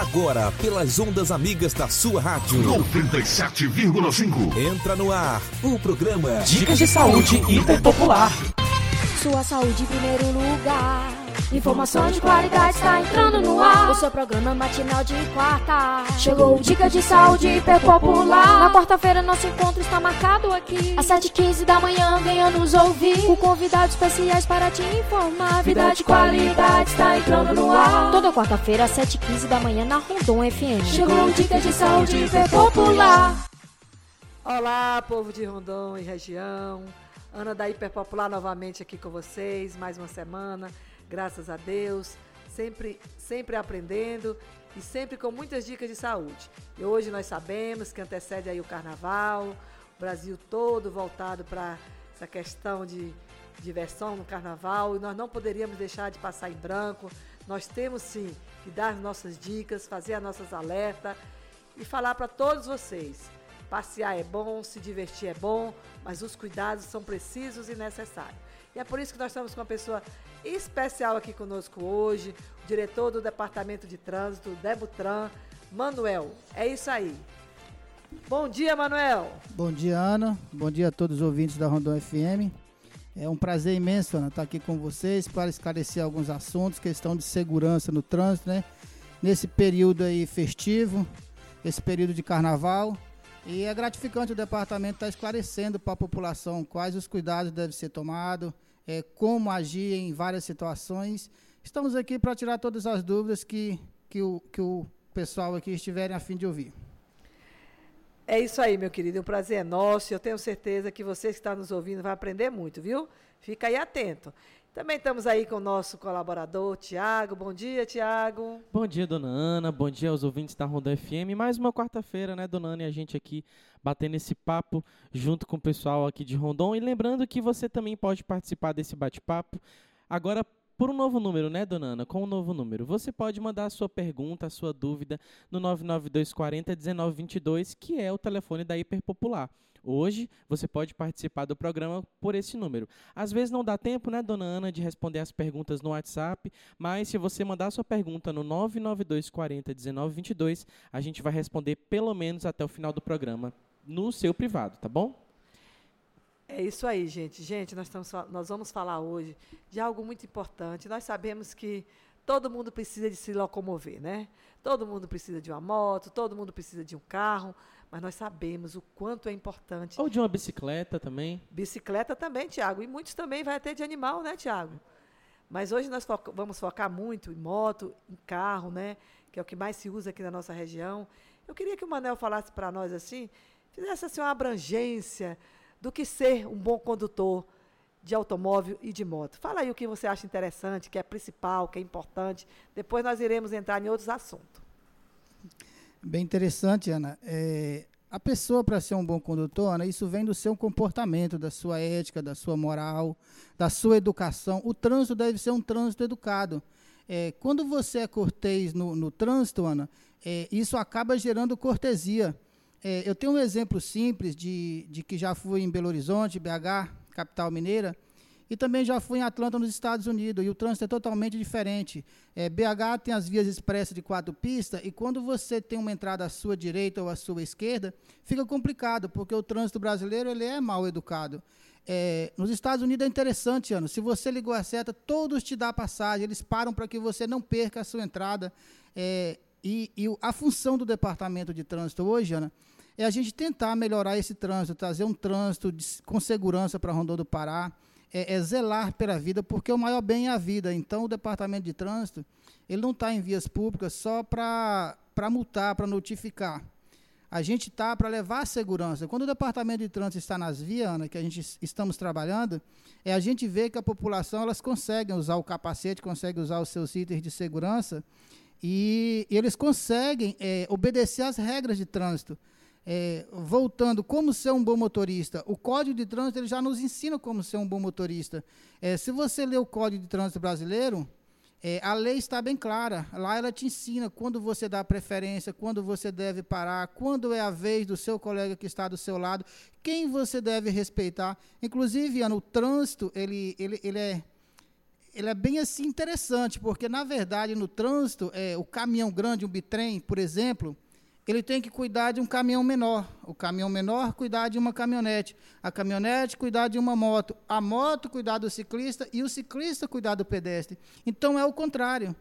Agora, pelas ondas amigas da sua rádio. 97,5. Entra no ar o programa Dicas de Saúde Hiperpopular. Sua saúde em primeiro lugar. Informação de qualidade está entrando no ar. O seu programa matinal de quarta. Chegou o Dica de Saúde Hiper Popular. Na quarta-feira, nosso encontro está marcado aqui. Às 7h15 da manhã, venha nos ouvir. Com convidados especiais para te informar. Vida de qualidade está entrando no ar. Toda quarta-feira, às 7h15 da manhã, na Rondon FM. Chegou o Dica de Saúde Hiper Popular. Olá, povo de Rondon e região. Ana da Hiperpopular novamente aqui com vocês, mais uma semana, graças a Deus, sempre, sempre aprendendo e sempre com muitas dicas de saúde. E hoje nós sabemos que antecede aí o carnaval, o Brasil todo voltado para essa questão de diversão no carnaval e nós não poderíamos deixar de passar em branco. Nós temos sim que dar as nossas dicas, fazer as nossas alertas e falar para todos vocês. Passear é bom, se divertir é bom, mas os cuidados são precisos e necessários. E é por isso que nós estamos com uma pessoa especial aqui conosco hoje, o diretor do Departamento de Trânsito, Debutran, Manuel. É isso aí. Bom dia, Manuel. Bom dia, Ana. Bom dia a todos os ouvintes da Rondon FM. É um prazer imenso, Ana, estar aqui com vocês para esclarecer alguns assuntos, questão de segurança no trânsito, né? Nesse período aí festivo, esse período de carnaval. E é gratificante o departamento estar esclarecendo para a população quais os cuidados devem ser tomados, é, como agir em várias situações. Estamos aqui para tirar todas as dúvidas que, que, o, que o pessoal aqui estiverem a fim de ouvir. É isso aí, meu querido. O prazer é nosso. Eu tenho certeza que você que está nos ouvindo vai aprender muito, viu? Fica aí atento. Também estamos aí com o nosso colaborador, Tiago. Bom dia, Tiago. Bom dia, dona Ana. Bom dia aos ouvintes da Ronda FM. Mais uma quarta-feira, né, dona Ana? E a gente aqui batendo esse papo junto com o pessoal aqui de Rondon. E lembrando que você também pode participar desse bate-papo. Agora, por um novo número, né, dona Ana? Com um novo número. Você pode mandar a sua pergunta, a sua dúvida no 99240 1922, que é o telefone da Hiperpopular. Hoje você pode participar do programa por esse número. Às vezes não dá tempo, né, dona Ana, de responder as perguntas no WhatsApp, mas se você mandar sua pergunta no 992 40 19 22, a gente vai responder pelo menos até o final do programa no seu privado, tá bom? É isso aí, gente. Gente, nós, estamos, nós vamos falar hoje de algo muito importante. Nós sabemos que todo mundo precisa de se locomover, né? Todo mundo precisa de uma moto, todo mundo precisa de um carro, mas nós sabemos o quanto é importante. Ou de uma bicicleta também. Bicicleta também, Tiago. E muitos também vai ter de animal, né, Tiago? Mas hoje nós foca vamos focar muito em moto, em carro, né? Que é o que mais se usa aqui na nossa região. Eu queria que o Manel falasse para nós assim, fizesse assim uma abrangência do que ser um bom condutor de automóvel e de moto. Fala aí o que você acha interessante, que é principal, que é importante. Depois nós iremos entrar em outros assuntos. Bem interessante, Ana. É, a pessoa, para ser um bom condutor, Ana, isso vem do seu comportamento, da sua ética, da sua moral, da sua educação. O trânsito deve ser um trânsito educado. É, quando você é cortês no, no trânsito, Ana, é, isso acaba gerando cortesia. É, eu tenho um exemplo simples de, de que já fui em Belo Horizonte, BH, capital mineira, e também já fui em Atlanta, nos Estados Unidos, e o trânsito é totalmente diferente. É, BH tem as vias expressas de quatro pistas, e quando você tem uma entrada à sua direita ou à sua esquerda, fica complicado, porque o trânsito brasileiro ele é mal educado. É, nos Estados Unidos é interessante, Ano. Se você ligou a seta, todos te dão passagem, eles param para que você não perca a sua entrada. É, e, e, a função do departamento de trânsito hoje, Ana, é a gente tentar melhorar esse trânsito, trazer um trânsito de, com segurança para Rondônia do Pará é, é, zelar pela vida, porque o maior bem é a vida. Então, o departamento de trânsito, ele não está em vias públicas só para multar, para notificar. A gente está para levar a segurança. Quando o departamento de trânsito está nas vias, Ana, que a gente estamos trabalhando, é a gente vê que a população elas conseguem usar o capacete, conseguem usar os seus itens de segurança e, e eles conseguem é, obedecer às regras de trânsito é, voltando, como ser um bom motorista. O Código de Trânsito ele já nos ensina como ser um bom motorista. É, se você ler o Código de Trânsito brasileiro, é, a lei está bem clara. Lá ela te ensina quando você dá preferência, quando você deve parar, quando é a vez do seu colega que está do seu lado, quem você deve respeitar. Inclusive, no trânsito, ele, ele, ele é ele é bem assim interessante, porque na verdade no trânsito, é, o caminhão grande, um bitrem, por exemplo, ele tem que cuidar de um caminhão menor. O caminhão menor cuidar de uma caminhonete. A caminhonete cuidar de uma moto. A moto cuidar do ciclista e o ciclista cuidar do pedestre. Então é o contrário.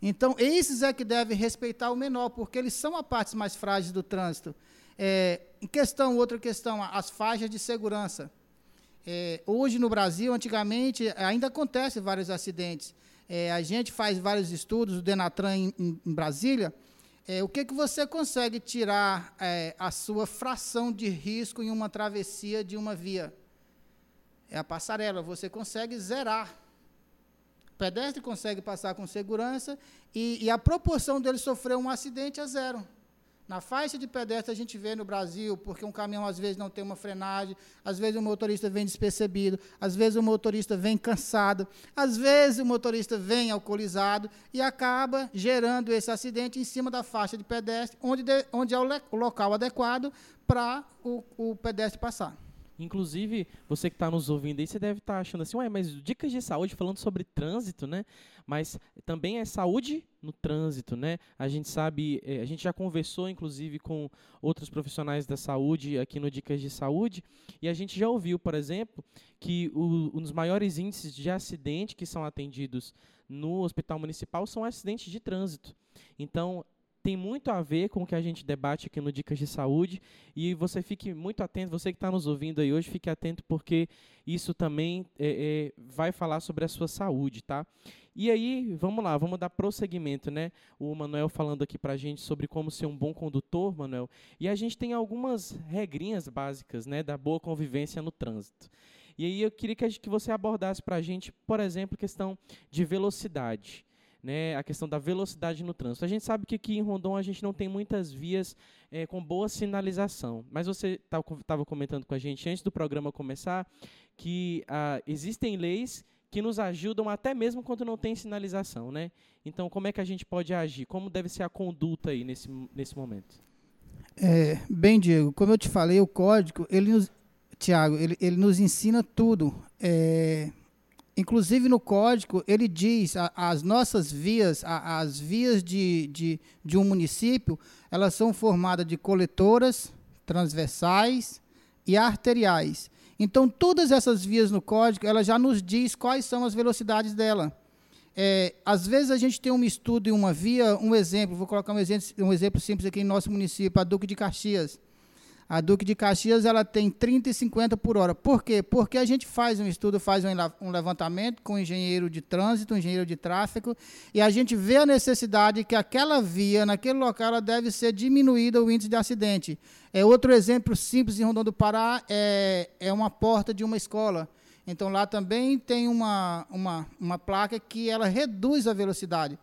Então, esses é que devem respeitar o menor, porque eles são a parte mais frágil do trânsito. É, em questão, outra questão, as faixas de segurança. É, hoje no Brasil, antigamente, ainda acontecem vários acidentes. É, a gente faz vários estudos, o Denatran em, em Brasília, é, o que, que você consegue tirar é, a sua fração de risco em uma travessia de uma via? É a passarela. Você consegue zerar. O pedestre consegue passar com segurança e, e a proporção dele sofrer um acidente é zero. Na faixa de pedestre a gente vê no Brasil, porque um caminhão às vezes não tem uma frenagem, às vezes o motorista vem despercebido, às vezes o motorista vem cansado, às vezes o motorista vem alcoolizado e acaba gerando esse acidente em cima da faixa de pedestre, onde, de, onde é o, le, o local adequado para o, o pedestre passar. Inclusive, você que está nos ouvindo aí, você deve estar tá achando assim, ué, mas dicas de saúde falando sobre trânsito, né? Mas também é saúde no trânsito, né? A gente sabe, eh, a gente já conversou, inclusive, com outros profissionais da saúde aqui no Dicas de Saúde, e a gente já ouviu, por exemplo, que o, um dos maiores índices de acidente que são atendidos no hospital municipal são acidentes de trânsito. Então, tem muito a ver com o que a gente debate aqui no Dicas de Saúde. E você fique muito atento, você que está nos ouvindo aí hoje, fique atento porque isso também é, é, vai falar sobre a sua saúde, tá? E aí, vamos lá, vamos dar prosseguimento, né? O Manuel falando aqui para a gente sobre como ser um bom condutor, Manuel. E a gente tem algumas regrinhas básicas, né, da boa convivência no trânsito. E aí eu queria que, gente, que você abordasse para a gente, por exemplo, questão de velocidade né, a questão da velocidade no trânsito. A gente sabe que aqui em Rondon a gente não tem muitas vias é, com boa sinalização, mas você estava comentando com a gente antes do programa começar que ah, existem leis que nos ajudam até mesmo quando não tem sinalização, né? Então, como é que a gente pode agir? Como deve ser a conduta aí nesse, nesse momento? É, bem, Diego, como eu te falei, o código, ele nos, Tiago, ele, ele nos ensina tudo. É, Inclusive no código ele diz a, as nossas vias, a, as vias de, de, de um município, elas são formadas de coletoras, transversais e arteriais. Então todas essas vias no código, ela já nos diz quais são as velocidades dela. É, às vezes a gente tem um estudo em uma via, um exemplo, vou colocar um exemplo, um exemplo simples aqui em nosso município, a Duque de Caxias. A Duque de Caxias ela tem 30 e 50 por hora. Por quê? Porque a gente faz um estudo, faz um levantamento com o engenheiro de trânsito, um engenheiro de tráfego, e a gente vê a necessidade que aquela via, naquele local, ela deve ser diminuída o índice de acidente. É outro exemplo simples em Rondônia do Pará é, é uma porta de uma escola. Então lá também tem uma, uma, uma placa que ela reduz a velocidade.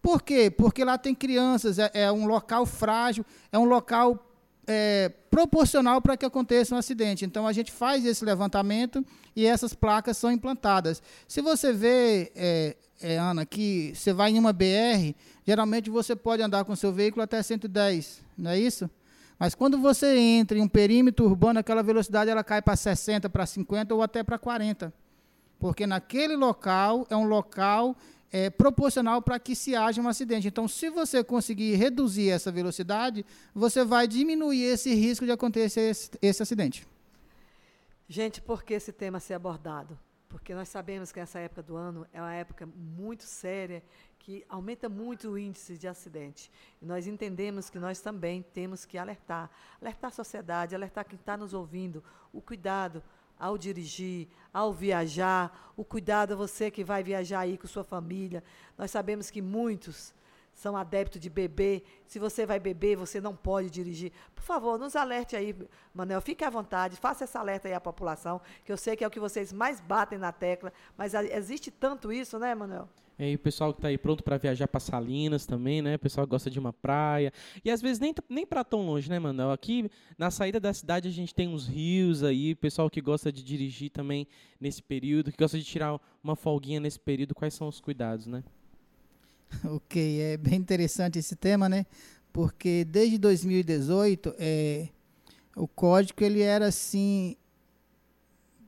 Por quê? Porque lá tem crianças, é, é um local frágil, é um local é, proporcional para que aconteça um acidente. Então a gente faz esse levantamento e essas placas são implantadas. Se você vê, é, é, Ana, que você vai em uma BR, geralmente você pode andar com seu veículo até 110, não é isso? Mas quando você entra em um perímetro urbano, aquela velocidade ela cai para 60, para 50 ou até para 40. Porque naquele local é um local é, proporcional para que se haja um acidente. Então, se você conseguir reduzir essa velocidade, você vai diminuir esse risco de acontecer esse, esse acidente. Gente, por que esse tema ser abordado? Porque nós sabemos que essa época do ano é uma época muito séria, que aumenta muito o índice de acidente. E nós entendemos que nós também temos que alertar, alertar a sociedade, alertar quem está nos ouvindo, o cuidado, ao dirigir, ao viajar, o cuidado a você que vai viajar aí com sua família. Nós sabemos que muitos são adeptos de beber. Se você vai beber, você não pode dirigir. Por favor, nos alerte aí, Manel. Fique à vontade, faça essa alerta aí à população, que eu sei que é o que vocês mais batem na tecla, mas existe tanto isso, né, Manel? E o pessoal que está aí pronto para viajar para Salinas também, né? O pessoal gosta de uma praia. E às vezes nem, nem para tão longe, né, Manuel? Aqui na saída da cidade a gente tem uns rios aí, pessoal que gosta de dirigir também nesse período, que gosta de tirar uma folguinha nesse período. Quais são os cuidados, né? Ok, é bem interessante esse tema, né? Porque desde 2018, é, o código ele era assim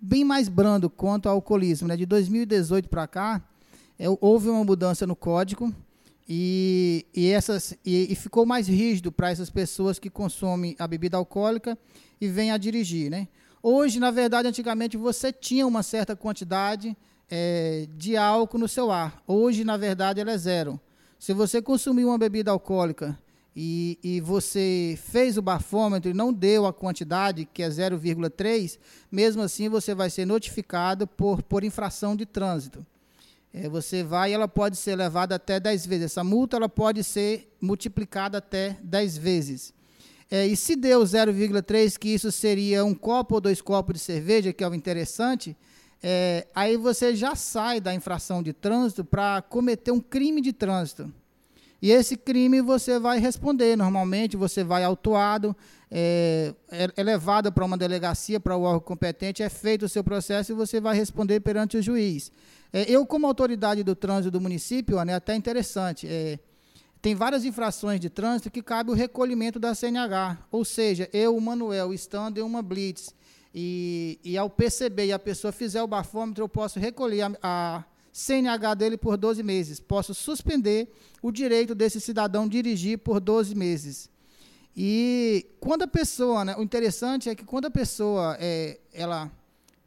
bem mais brando quanto ao alcoolismo, né? De 2018 para cá, houve uma mudança no código e, e, essas, e, e ficou mais rígido para essas pessoas que consomem a bebida alcoólica e vêm a dirigir. Né? Hoje, na verdade, antigamente você tinha uma certa quantidade é, de álcool no seu ar. Hoje, na verdade, ela é zero. Se você consumir uma bebida alcoólica e, e você fez o bafômetro e não deu a quantidade, que é 0,3, mesmo assim você vai ser notificado por, por infração de trânsito. É, você vai e ela pode ser levada até 10 vezes. Essa multa ela pode ser multiplicada até 10 vezes. É, e se deu 0,3, que isso seria um copo ou dois copos de cerveja, que é o interessante, é, aí você já sai da infração de trânsito para cometer um crime de trânsito. E esse crime você vai responder. Normalmente você vai autuado, é, é, levado para uma delegacia, para o órgão competente, é feito o seu processo e você vai responder perante o juiz. É, eu, como autoridade do trânsito do município, é até interessante. É, tem várias infrações de trânsito que cabe o recolhimento da CNH. Ou seja, eu, o Manuel, estando em uma blitz e, e ao perceber e a pessoa fizer o bafômetro, eu posso recolher a, a CNH dele por 12 meses. Posso suspender o direito desse cidadão dirigir por 12 meses. E quando a pessoa, né, o interessante é que quando a pessoa é, ela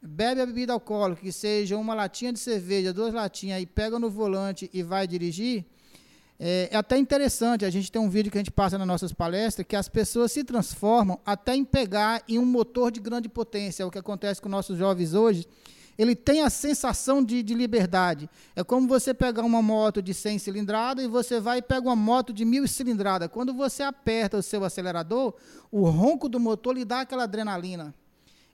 bebe a bebida alcoólica, que seja uma latinha de cerveja, duas latinhas, e pega no volante e vai dirigir, é, é, até interessante, a gente tem um vídeo que a gente passa nas nossas palestras, que as pessoas se transformam até em pegar em um motor de grande potência, é o que acontece com nossos jovens hoje, ele tem a sensação de, de, liberdade. É como você pegar uma moto de 100 cilindradas e você vai e pega uma moto de 1000 cilindradas. Quando você aperta o seu acelerador, o ronco do motor lhe dá aquela adrenalina.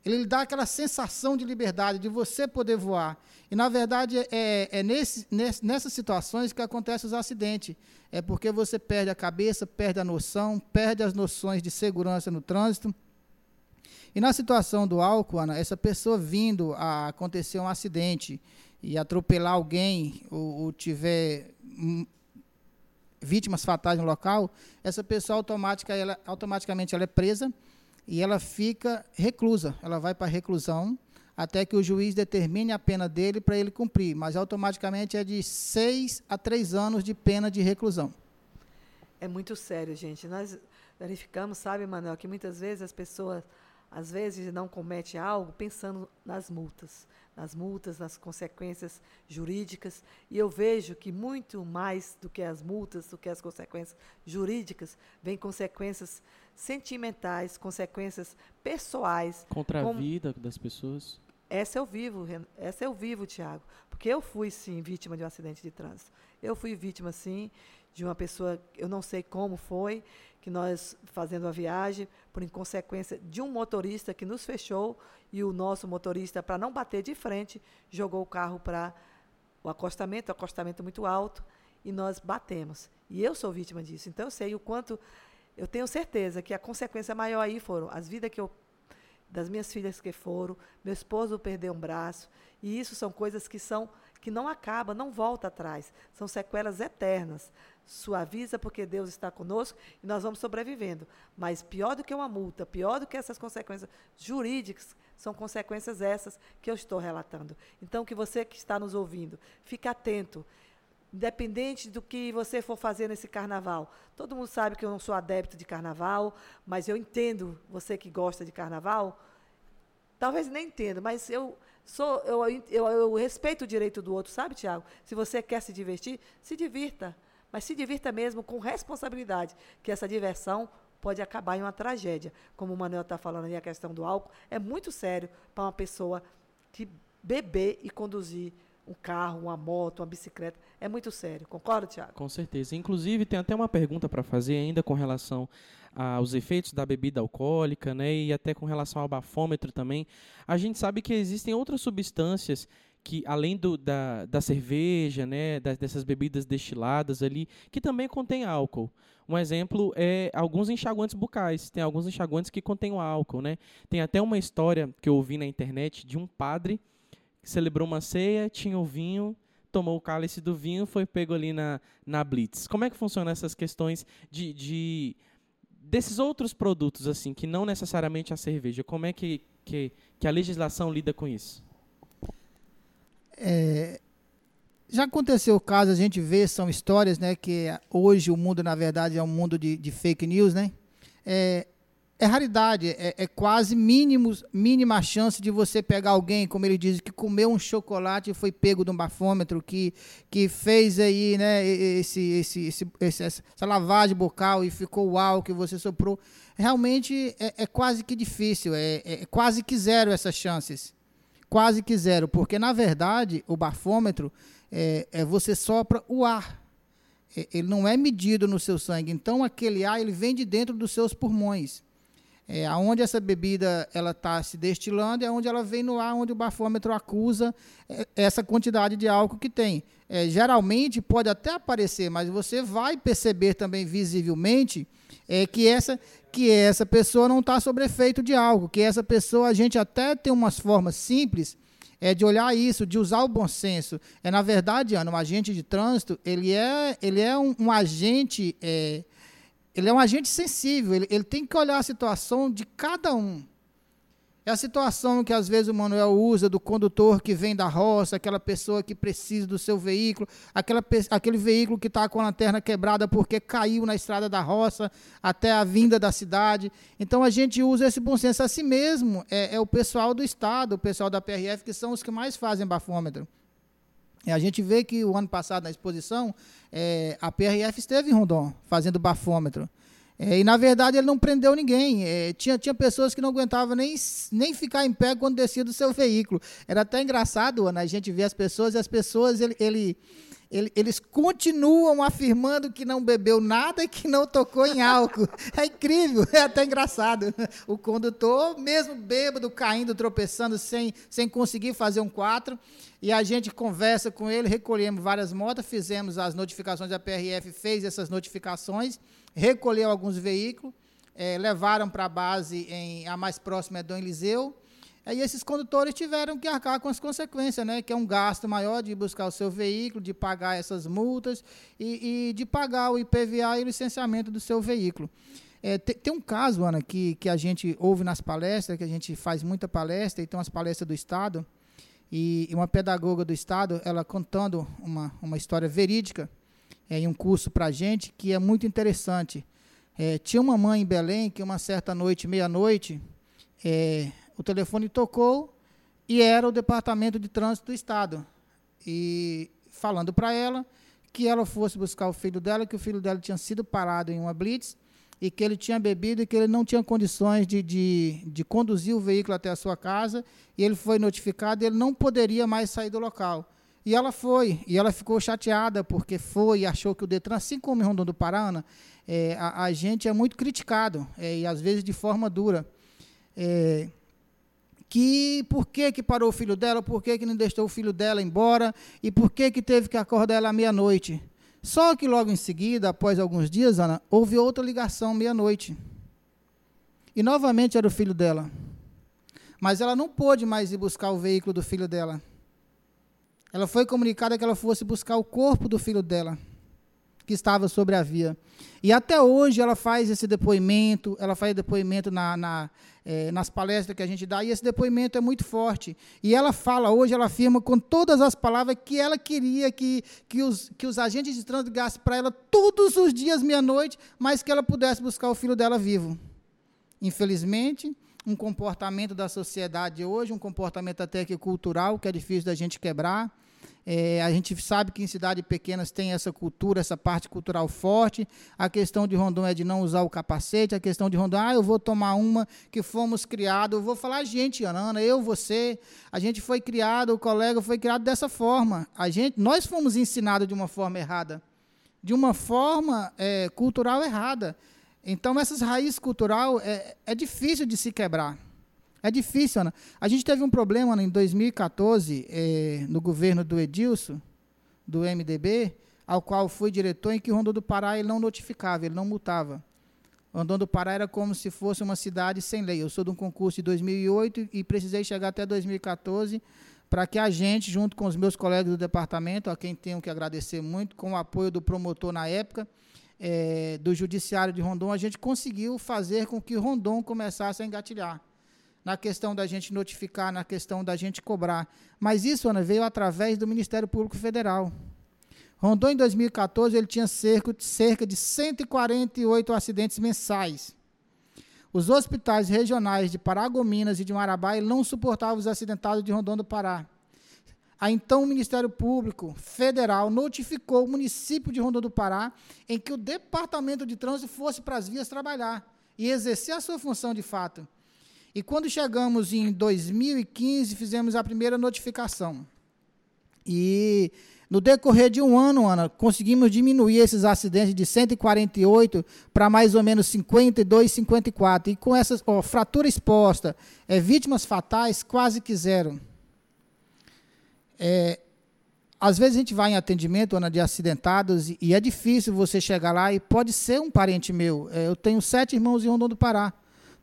Ele lhe dá aquela sensação de liberdade, de você poder voar. E, na verdade, é, é nesse, nessas situações que acontecem os acidentes. É porque você perde a cabeça, perde a noção, perde as noções de segurança no trânsito. E na situação do álcool, Ana, essa pessoa vindo a acontecer um acidente e atropelar alguém ou, ou tiver hum, vítimas fatais no local, essa pessoa automática, ela, automaticamente ela é presa e ela fica reclusa. Ela vai para reclusão até que o juiz determine a pena dele para ele cumprir, mas automaticamente é de seis a três anos de pena de reclusão. É muito sério, gente. Nós verificamos, sabe, Manuel, que muitas vezes as pessoas às vezes não comete algo pensando nas multas, nas multas, nas consequências jurídicas, e eu vejo que muito mais do que as multas, do que as consequências jurídicas, vem consequências sentimentais, consequências pessoais. Contra a vida das pessoas. Essa eu vivo, essa eu vivo, Tiago, porque eu fui sim vítima de um acidente de trânsito. Eu fui vítima sim de uma pessoa, eu não sei como foi, que nós fazendo a viagem, por inconsequência de um motorista que nos fechou e o nosso motorista, para não bater de frente, jogou o carro para o acostamento, acostamento muito alto, e nós batemos. E eu sou vítima disso. Então eu sei o quanto eu tenho certeza que a consequência maior aí foram as vidas que eu das minhas filhas que foram, meu esposo perdeu um braço, e isso são coisas que são que não acaba, não volta atrás. São sequelas eternas. Suaviza porque Deus está conosco e nós vamos sobrevivendo. Mas pior do que uma multa, pior do que essas consequências jurídicas, são consequências essas que eu estou relatando. Então, que você que está nos ouvindo, fique atento. Independente do que você for fazer nesse carnaval. Todo mundo sabe que eu não sou adepto de carnaval, mas eu entendo você que gosta de carnaval. Talvez nem entenda, mas eu Sou, eu, eu, eu respeito o direito do outro, sabe, Tiago? Se você quer se divertir, se divirta. Mas se divirta mesmo com responsabilidade, que essa diversão pode acabar em uma tragédia. Como o Manuel está falando aí, a questão do álcool, é muito sério para uma pessoa que beber e conduzir um carro, uma moto, uma bicicleta. É muito sério. Concorda, Tiago? Com certeza. Inclusive, tem até uma pergunta para fazer ainda com relação aos efeitos da bebida alcoólica, né, e até com relação ao bafômetro também. A gente sabe que existem outras substâncias que além do, da, da cerveja, né, das, dessas bebidas destiladas ali, que também contém álcool. Um exemplo é alguns enxaguantes bucais. Tem alguns enxaguantes que contêm o álcool, né? Tem até uma história que eu ouvi na internet de um padre que celebrou uma ceia, tinha o vinho, tomou o cálice do vinho, foi pego ali na, na blitz. Como é que funcionam essas questões de, de desses outros produtos, assim, que não necessariamente a cerveja, como é que, que, que a legislação lida com isso? É, já aconteceu o caso, a gente vê, são histórias, né? Que hoje o mundo, na verdade, é um mundo de, de fake news, né? É, é raridade, é, é, quase mínimos, mínima chance de você pegar alguém, como ele diz, que comeu um chocolate e foi pego de um bafômetro, que, que fez aí, né, esse, esse, esse, essa lavagem bucal e ficou álcool que você soprou. Realmente é, é quase que difícil, é, é quase que zero essas chances. Quase que zero, porque na verdade o bafômetro é, é você sopra o ar. É, ele não é medido no seu sangue. Então aquele ar ele vem de dentro dos seus pulmões. É, aonde essa bebida ela está se destilando é onde ela vem no ar, onde o bafômetro acusa é, essa quantidade de álcool que tem. É, geralmente pode até aparecer, mas você vai perceber também visivelmente é, que essa que essa pessoa não está sob efeito de álcool, que essa pessoa a gente até tem umas formas simples é de olhar isso, de usar o bom senso. É na verdade, Ana, um agente de trânsito, ele é, ele é um, um agente, é, ele é um agente sensível. Ele, ele tem que olhar a situação de cada um. É a situação que às vezes o Manuel usa do condutor que vem da roça, aquela pessoa que precisa do seu veículo, aquela, aquele veículo que está com a lanterna quebrada porque caiu na estrada da roça até a vinda da cidade. Então a gente usa esse bom senso. Assim mesmo é, é o pessoal do Estado, o pessoal da PRF, que são os que mais fazem bafômetro. E a gente vê que o ano passado, na exposição, é, a PRF esteve em Rondon fazendo bafômetro. É, e na verdade ele não prendeu ninguém. É, tinha, tinha pessoas que não aguentavam nem, nem ficar em pé quando descia do seu veículo. Era até engraçado, Ana, a gente vê as pessoas e as pessoas ele, ele, eles continuam afirmando que não bebeu nada e que não tocou em álcool. É incrível, é até engraçado. O condutor, mesmo bêbado, caindo, tropeçando, sem, sem conseguir fazer um quatro. E a gente conversa com ele, recolhemos várias motos, fizemos as notificações, a PRF fez essas notificações recolheu alguns veículos, é, levaram para a base em a mais próxima é Dom Eliseu, e esses condutores tiveram que arcar com as consequências, né? Que é um gasto maior de buscar o seu veículo, de pagar essas multas e, e de pagar o IPVA e o licenciamento do seu veículo. É, tem, tem, um caso, Ana, que, que a gente ouve nas palestras, que a gente faz muita palestra, e tem umas palestras do Estado, e, e uma pedagoga do Estado, ela contando uma, uma história verídica, é, em um curso para a gente que é muito interessante. É, tinha uma mãe em Belém que uma certa noite, meia-noite, é, o telefone tocou e era o Departamento de Trânsito do Estado. E falando para ela que ela fosse buscar o filho dela, que o filho dela tinha sido parado em uma blitz e que ele tinha bebido e que ele não tinha condições de, de, de conduzir o veículo até a sua casa, e ele foi notificado e ele não poderia mais sair do local. E ela foi, e ela ficou chateada porque foi e achou que o Detran, assim como em Rondon do Paraná, é, a, a, gente é muito criticado, é, e às vezes de forma dura. É, que por que, que parou o filho dela, por que, que não deixou o filho dela embora, e por que, que teve que acordar ela à meia-noite. Só que logo em seguida, após alguns dias, Ana, houve outra ligação meia-noite. E novamente era o filho dela. Mas ela não pôde mais ir buscar o veículo do filho dela. Ela foi comunicada que ela fosse buscar o corpo do filho dela, que estava sobre a via. E até hoje ela faz esse depoimento, ela faz depoimento na, na é, nas palestras que a gente dá, e esse depoimento é muito forte. E ela fala, hoje ela afirma com todas as palavras que ela queria que, que, os, que os agentes de trânsito ligassem para ela todos os dias, meia-noite, mas que ela pudesse buscar o filho dela vivo. Infelizmente, um comportamento da sociedade hoje, um comportamento até que cultural, que é difícil da gente quebrar. É, a gente sabe que em cidades pequenas tem essa cultura, essa parte cultural forte. A questão de Rondon é de não usar o capacete. A questão de Rondon, ah, eu vou tomar uma que fomos criados. Eu vou falar gente, Ana, eu, você. A gente foi criado, o colega foi criado dessa forma. A gente, nós fomos ensinados de uma forma errada, de uma forma é, cultural errada. Então, essas raízes cultural é, é difícil de se quebrar. É difícil, Ana. A gente teve um problema Ana, em 2014, eh, no governo do Edilson, do MDB, ao qual fui diretor, em que Rondon do Pará ele não notificava, ele não multava. Rondon do Pará era como se fosse uma cidade sem lei. Eu sou de um concurso de 2008 e precisei chegar até 2014 para que a gente, junto com os meus colegas do departamento, a quem tenho que agradecer muito, com o apoio do promotor na época, é, do Judiciário de Rondon, a gente conseguiu fazer com que Rondon começasse a engatilhar. Na questão da gente notificar, na questão da gente cobrar. Mas isso, Ana, veio através do Ministério Público Federal. Rondon, em 2014, ele tinha cerca, cerca de 148 acidentes mensais. Os hospitais regionais de Paragominas e de Marabá não suportavam os acidentados de Rondon do Pará. Aí, então, o Ministério Público Federal notificou o município de Rondon do Pará em que o Departamento de Trânsito fosse para as vias trabalhar e exercer a sua função de fato. E quando chegamos em 2015, fizemos a primeira notificação. E no decorrer de um ano, Ana, conseguimos diminuir esses acidentes de 148 para mais ou menos 52, 54. E com essas ó, fratura exposta, é, vítimas fatais, quase que zero. É, às vezes a gente vai em atendimento, Ana, de acidentados, e, e, é difícil você chegar lá e pode ser um parente meu. É, eu tenho sete irmãos em Rondon do Pará.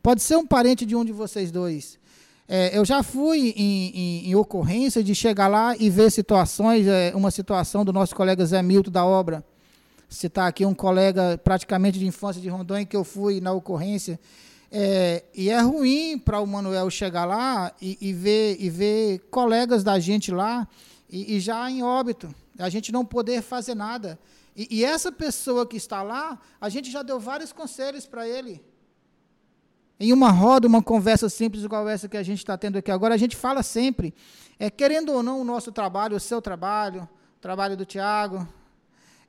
Pode ser um parente de um de vocês dois. É, eu já fui em, em, em, ocorrência de chegar lá e ver situações, é, uma situação do nosso colega Zé Milton da obra. Citar aqui um colega praticamente de infância de Rondônia que eu fui na ocorrência. É, e é ruim para o Manuel chegar lá e, e, ver, e ver colegas da gente lá e, e, já em óbito, a gente não poder fazer nada. E, e essa pessoa que está lá, a gente já deu vários conselhos para ele em uma roda, uma conversa simples igual essa que a gente está tendo aqui agora, a gente fala sempre, é, querendo ou não, o nosso trabalho, o seu trabalho, o trabalho do Tiago,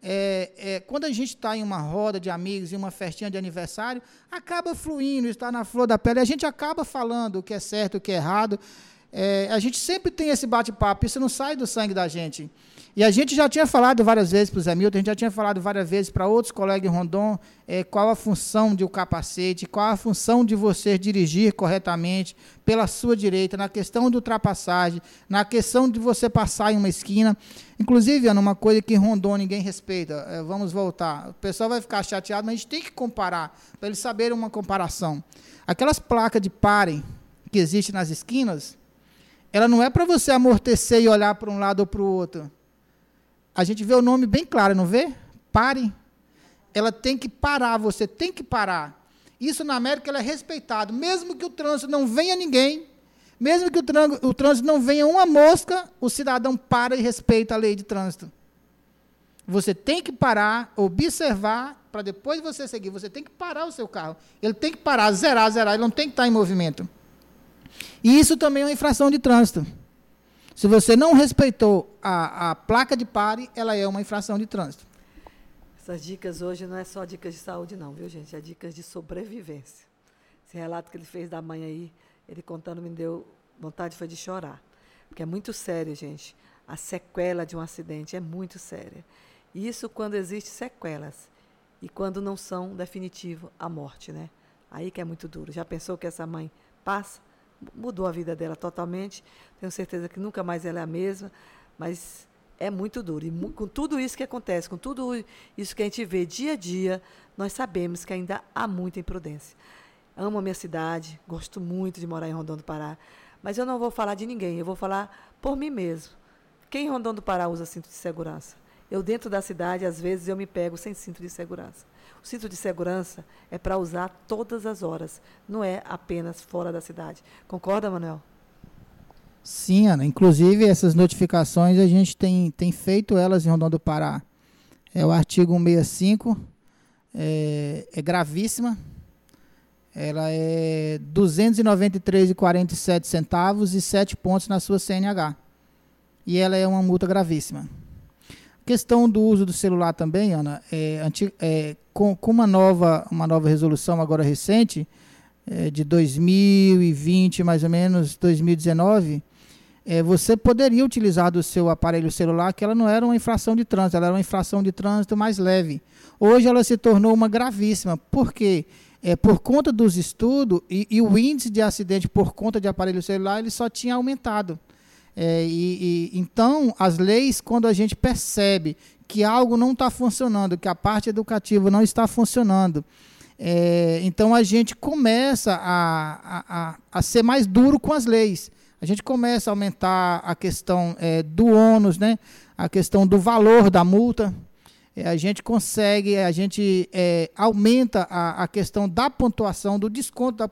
é, é, quando a gente está em uma roda de amigos, em uma festinha de aniversário, acaba fluindo, está na flor da pele, a gente acaba falando o que é certo, o que é errado. É, a gente sempre tem esse bate-papo, isso não sai do sangue da gente. E a gente já tinha falado várias vezes para o Zé Milton, a gente já tinha falado várias vezes para outros colegas em Rondon é, qual a função de um capacete, qual a função de você dirigir corretamente pela sua direita, na questão de ultrapassagem, na questão de você passar em uma esquina. Inclusive, Ana, uma coisa que em Rondon ninguém respeita, é, vamos voltar. O pessoal vai ficar chateado, mas a gente tem que comparar, para eles saberem uma comparação. Aquelas placas de parem que existem nas esquinas, ela não é para você amortecer e olhar para um lado ou para o outro a gente vê o nome bem claro, não vê? Pare. Ela tem que parar, você tem que parar. Isso na América é respeitado. Mesmo que o trânsito não venha ninguém, mesmo que o, o trânsito não venha uma mosca, o cidadão para e respeita a lei de trânsito. Você tem que parar, observar, para depois você seguir. Você tem que parar o seu carro. Ele tem que parar, zerar, zerar. Ele não tem que estar em movimento. E isso também é uma infração de trânsito. Se você não respeitou a, a placa de pare, ela é uma infração de trânsito. Essas dicas hoje não é só dicas de saúde, não, viu, gente? É dicas de sobrevivência. Esse relato que ele fez da mãe aí, ele contando, me deu vontade foi de chorar. Porque é muito sério, gente. A sequela de um acidente é muito séria. Isso quando existem sequelas. E quando não são definitivo a morte, né? Aí que é muito duro. Já pensou que essa mãe passa? Mudou a vida dela totalmente. Tenho certeza que nunca mais ela é a mesma, mas é muito duro. E com tudo isso que acontece, com tudo isso que a gente vê dia a dia, nós sabemos que ainda há muita imprudência. Amo a minha cidade, gosto muito de morar em Rondônia do Pará, mas eu não vou falar de ninguém, eu vou falar por mim mesmo. Quem em Rondônia do Pará usa cinto de segurança? Eu, dentro da cidade, às vezes, eu me pego sem cinto de segurança. O cinto de segurança é para usar todas as horas, não é apenas fora da cidade. Concorda, Manuel? Sim, Ana. Inclusive, essas notificações a gente tem, tem feito elas em Rondônia do Pará. É o artigo 165, é, é gravíssima. Ela é R$ 293,47 centavos e 7 pontos na sua CNH. E ela é uma multa gravíssima. Questão do uso do celular também, Ana, é, é, com, com, uma, nova, uma nova resolução agora recente, é, de 2020, mais ou menos, 2019, é, você poderia utilizar do seu aparelho celular, que ela não era uma infração de trânsito, ela era uma infração de trânsito mais leve. Hoje ela se tornou uma gravíssima. Por quê? É, por conta dos estudos, e, e o índice de acidente por conta de aparelho celular, ele só tinha aumentado. É, e, e, então, as leis, quando a gente percebe que algo não está funcionando, que a parte educativa não está funcionando, é, então a gente começa a, a, a, ser mais duro com as leis. A gente começa a aumentar a questão é, do ônus, né? a questão do valor da multa. é, a gente consegue, a gente é, aumenta a, a, questão da pontuação, do desconto da,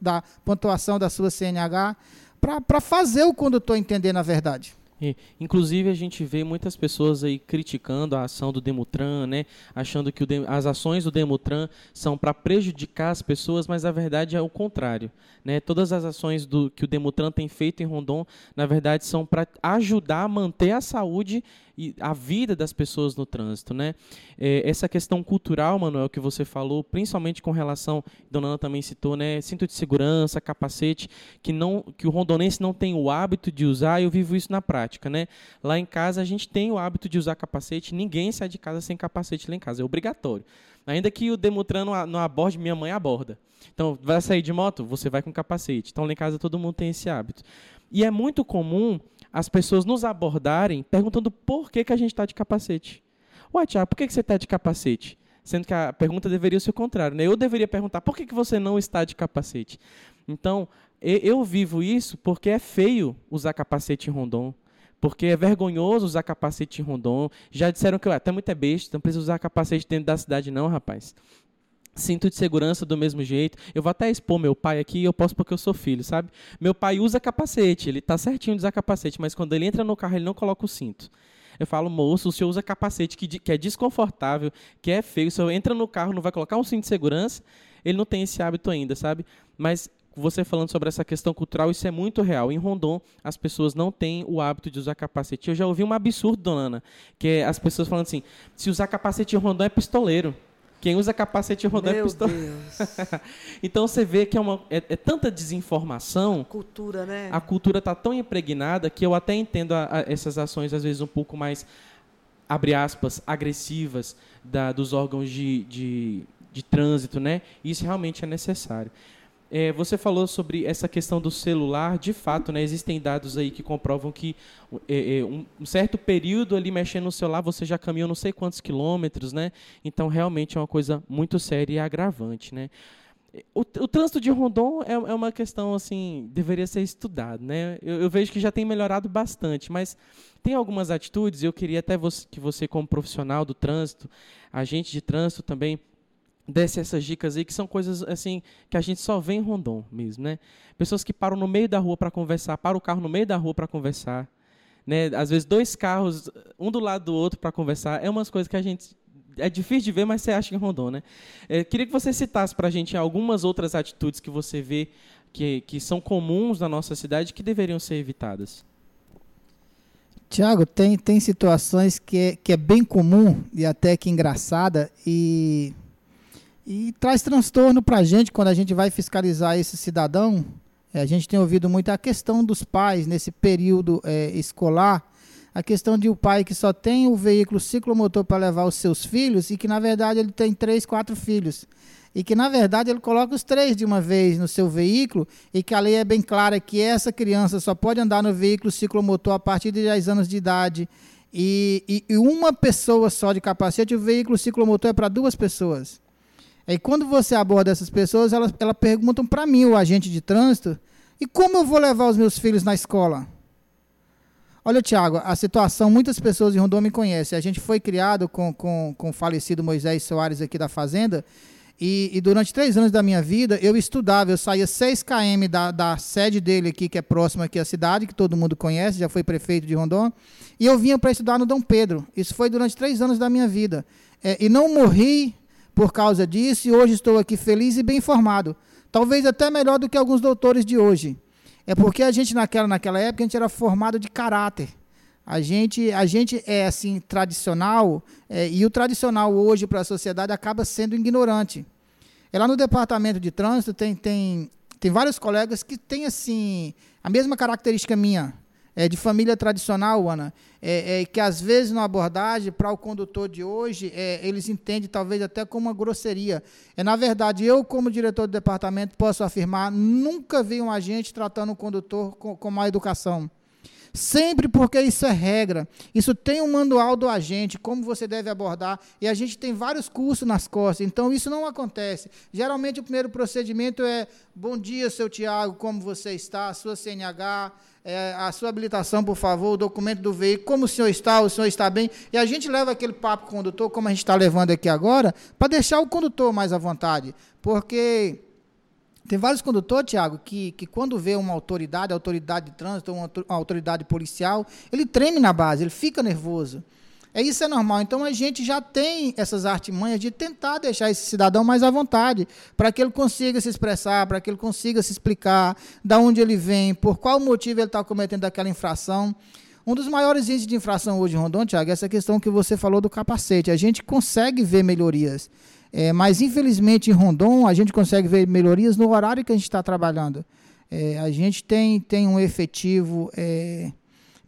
da pontuação da sua CNH, para fazer o condutor entender na verdade. É, inclusive a gente vê muitas pessoas aí criticando a ação do Demutran, né, achando que as ações do Demutran são para prejudicar as pessoas, mas a verdade é o contrário. Né? Todas as ações do, que o Demutran tem feito em Rondon, na verdade, são para ajudar a manter a saúde e a vida das pessoas no trânsito, né? É, essa questão cultural, Manuel, que você falou, principalmente com relação, Dona Ana também citou, né? Cinto de segurança, capacete, que não, que o rondonense não tem o hábito de usar. E eu vivo isso na prática, né? Lá em casa a gente tem o hábito de usar capacete. Ninguém sai de casa sem capacete lá em casa, é obrigatório. Ainda que o Demutran não, aborde, minha mãe aborda. Então, vai sair de moto, você vai com capacete. Então, lá em casa todo mundo tem esse hábito. E é muito comum as pessoas nos abordarem perguntando por que, que a gente está de capacete. Ué, Tiago, por que, que você está de capacete? Sendo que a pergunta deveria ser o contrário. Né? Eu deveria perguntar por que, que você não está de capacete. Então, eu vivo isso porque é feio usar capacete em Rondon. Porque é vergonhoso usar capacete em Rondon. Já disseram que até muito é besta, não precisa usar capacete dentro da cidade, não, rapaz. Cinto de segurança do mesmo jeito. Eu vou até expor meu pai aqui, eu posso porque eu sou filho, sabe? Meu pai usa capacete, ele tá certinho de usar capacete, mas quando ele entra no carro, ele não coloca o cinto. Eu falo, moço, o senhor usa capacete que, que é desconfortável, que é feio. O senhor entra no carro, não vai colocar um cinto de segurança, ele não tem esse hábito ainda, sabe? Mas você falando sobre essa questão cultural, isso é muito real. Em Rondon, as pessoas não têm o hábito de usar capacete. Eu já ouvi um absurdo, dona Ana, que é as pessoas falando assim: se usar capacete em Rondon é pistoleiro. Quem usa capacete rodando é pistola. então você vê que é, uma, é, é, tanta desinformação. Cultura, né? A cultura está tão impregnada que eu até entendo a, a, essas ações, às vezes, um pouco mais, abre aspas, agressivas da, dos órgãos de, de, de trânsito, né? Isso realmente é necessário. É, você falou sobre essa questão do celular, de fato, né, existem dados aí que comprovam que é, é, um, certo período ali mexendo no celular você já caminhou não sei quantos quilômetros, né? Então realmente é uma coisa muito séria e agravante, né? O, o trânsito de Rondon é, é, uma questão assim deveria ser estudado, né? Eu, eu, vejo que já tem melhorado bastante, mas tem algumas atitudes. Eu queria até você, que você como profissional do trânsito, agente de trânsito também desse essas dicas aí que são coisas assim que a gente só vê em Rondon mesmo, né? Pessoas que param no meio da rua para conversar, param o carro no meio da rua para conversar, né? Às vezes dois carros um do lado do outro para conversar, é umas coisas que a gente é difícil de ver, mas você acha em Rondon, né? É, queria que você citasse para a gente algumas outras atitudes que você vê que, que são comuns na nossa cidade que deveriam ser evitadas. Tiago, tem, tem situações que é, que é bem comum e até que engraçada e e traz transtorno para a gente quando a gente vai fiscalizar esse cidadão. É, a gente tem ouvido muito a questão dos pais nesse período é, escolar, a questão de o pai que só tem o veículo ciclomotor para levar os seus filhos e que na verdade ele tem três, quatro filhos. E que na verdade ele coloca os três de uma vez no seu veículo e que a lei é bem clara que essa criança só pode andar no veículo ciclomotor a partir de 10 anos de idade. E, e, e uma pessoa só de capacete, o veículo ciclomotor é para duas pessoas. Aí quando você aborda essas pessoas, elas, elas perguntam para mim, o agente de trânsito, e como eu vou levar os meus filhos na escola? Olha, Tiago, a situação, muitas pessoas em Rondônia me conhecem. A gente foi criado com, com, com o falecido Moisés Soares aqui da Fazenda, e, e, durante três anos da minha vida, eu estudava, eu saía 6 km da, da sede dele aqui, que é próxima aqui à cidade, que todo mundo conhece, já foi prefeito de Rondônia, e eu vinha para estudar no Dom Pedro. Isso foi durante três anos da minha vida. É, e não morri por causa disso e hoje estou aqui feliz e bem informado. Talvez até melhor do que alguns doutores de hoje. É porque a gente naquela, naquela época a gente era formado de caráter. A gente, a gente é assim tradicional é, e o tradicional hoje para a sociedade acaba sendo ignorante. É lá no departamento de trânsito tem, tem, tem vários colegas que têm assim a mesma característica minha é, de família tradicional, Ana, é, é, que às vezes na abordagem, para o condutor de hoje, é, eles entendem talvez até como uma grosseria. É, na verdade, eu, como diretor do departamento, posso afirmar, nunca vi um agente tratando o condutor com, com má educação. Sempre porque isso é regra. Isso tem um manual do agente, como você deve abordar, e a gente tem vários cursos nas costas, então isso não acontece. Geralmente o primeiro procedimento é: bom dia, seu Tiago, como você está? Sua CNH, é, a sua habilitação, por favor, o documento do veículo, como o senhor está, o senhor está bem. E a gente leva aquele papo com o condutor, como a gente está levando aqui agora, para deixar o condutor mais à vontade. Porque tem vários condutores, Tiago, que, que quando vê uma autoridade, autoridade de trânsito, uma, autoridade policial, ele treme na base, ele fica nervoso. É isso é normal. Então a gente já tem essas artimanhas de tentar deixar esse cidadão mais à vontade, para que ele consiga se expressar, para que ele consiga se explicar de onde ele vem, por qual motivo ele está cometendo aquela infração. Um dos maiores índices de infração hoje em Rondônia, Tiago, é essa questão que você falou do capacete. A gente consegue ver melhorias, é, mas infelizmente em Rondon a gente consegue ver melhorias no horário que a gente está trabalhando. É, a gente tem, tem um efetivo. É,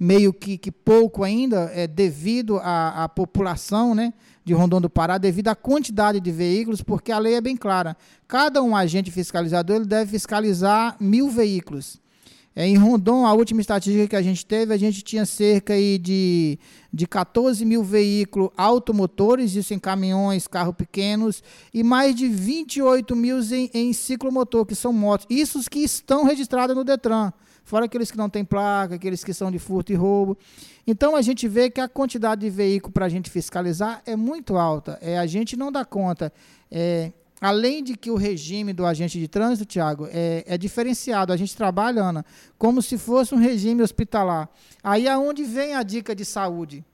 meio que, que pouco ainda, é, devido à, à população né, de Rondônia do Pará, devido à quantidade de veículos, porque a lei é bem clara. Cada um agente fiscalizador ele deve fiscalizar mil veículos. É, em Rondon, a última estatística que a gente teve, a gente tinha cerca de, de 14 mil veículos automotores, isso em caminhões, carros pequenos, e mais de 28 mil em, em ciclomotor, que são motos. Isso que estão registrados no DETRAN fora aqueles que não têm placa, aqueles que são de furto e roubo. Então a gente vê que a quantidade de veículo para a gente fiscalizar é muito alta. É, a gente não dá conta. É, além de que o regime do agente de trânsito, Tiago, é, é, diferenciado. A gente trabalha, Ana, como se fosse um regime hospitalar. Aí é onde vem a dica de saúde.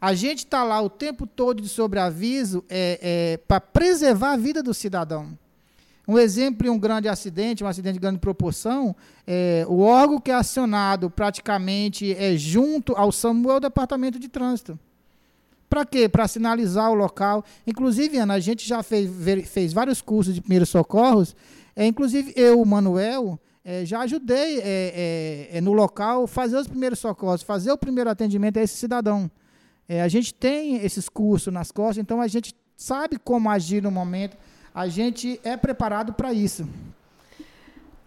A gente está lá o tempo todo de sobreaviso é, é, para preservar a vida do cidadão. Um exemplo de um grande acidente, um acidente de grande proporção, é, o órgão que é acionado praticamente é junto ao SAMU é o Departamento de Trânsito. Para quê? Para sinalizar o local. Inclusive, Ana, a gente já fez, fez vários cursos de primeiros socorros. É, inclusive, eu, o Manuel, é, já ajudei é, é, é, no local fazer os primeiros socorros, fazer o primeiro atendimento a esse cidadão. É, a gente tem esses cursos nas costas, então a gente sabe como agir no momento a gente é preparado para isso.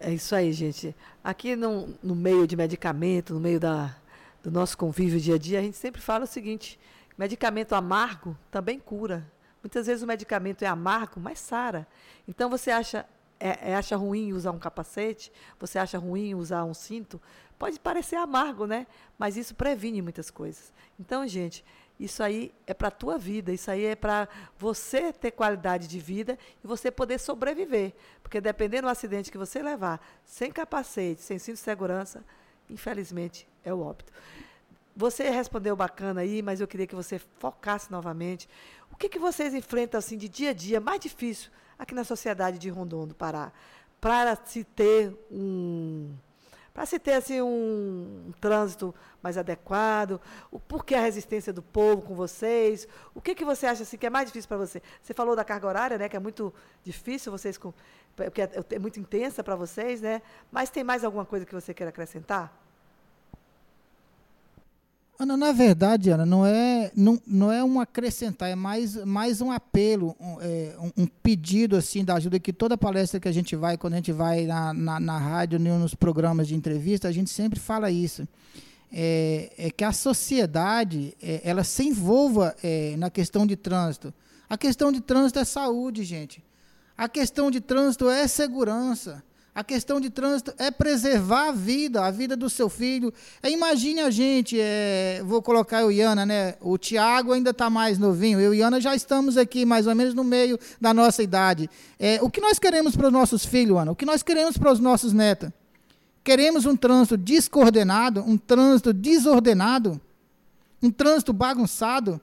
É isso aí, gente. Aqui no, no meio de medicamento, no meio da, do nosso convívio dia a dia, a gente sempre fala o seguinte: medicamento amargo também cura. Muitas vezes o medicamento é amargo, mas sara. Então você acha é, é, acha ruim usar um capacete, você acha ruim usar um cinto, pode parecer amargo, né? Mas isso previne muitas coisas. Então, gente, isso aí é para a tua vida, isso aí é para você ter qualidade de vida e você poder sobreviver. Porque dependendo do acidente que você levar, sem capacete, sem cinto de segurança, infelizmente é o óbito. Você respondeu bacana aí, mas eu queria que você focasse novamente. O que, que vocês enfrentam assim de dia a dia mais difícil aqui na sociedade de Rondônia do Pará? Para se ter um para se ter assim, um, trânsito mais adequado, o porquê a resistência do povo com vocês, o que, que você acha assim, que é mais difícil para você? Você falou da carga horária, né, que é muito difícil vocês, com, é, é muito intensa para vocês, né? mas tem mais alguma coisa que você queira acrescentar? Ana, na verdade, Ana, não é, não, não é um acrescentar, é mais, mais um apelo, um, é, um, pedido assim da ajuda que toda palestra que a gente vai, quando a gente vai na, na, na rádio, nos programas de entrevista, a gente sempre fala isso. É, é que a sociedade é, ela se envolva é, na questão de trânsito. A questão de trânsito é saúde, gente. A questão de trânsito é segurança. A questão de trânsito é preservar a vida, a vida do seu filho. É, imagine a gente, é, vou colocar eu e Iana, né? O Tiago ainda está mais novinho, eu e Iana já estamos aqui mais ou menos no meio da nossa idade. É, o que nós queremos para os nossos filhos, Ana? O que nós queremos para os nossos netos? Queremos um trânsito descoordenado, um trânsito desordenado, um trânsito bagunçado.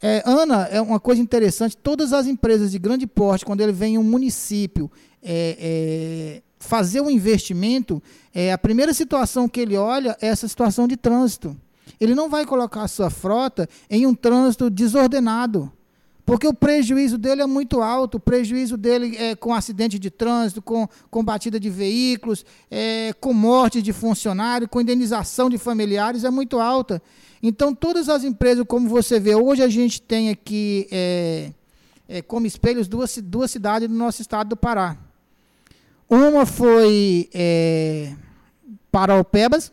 É, Ana, é uma coisa interessante, todas as empresas de grande porte, quando ele vem em um município é, é, fazer um investimento, é, a primeira situação que ele olha é essa situação de trânsito. Ele não vai colocar a sua frota em um trânsito desordenado, porque o prejuízo dele é muito alto, o prejuízo dele é com acidente de trânsito, com, com batida de veículos, é, com morte de funcionário, com indenização de familiares é muito alta. Então, todas as empresas, como você vê, hoje a gente tem aqui é, é, como espelhos duas, duas cidades do nosso estado do Pará. Uma foi é, Paraupebas,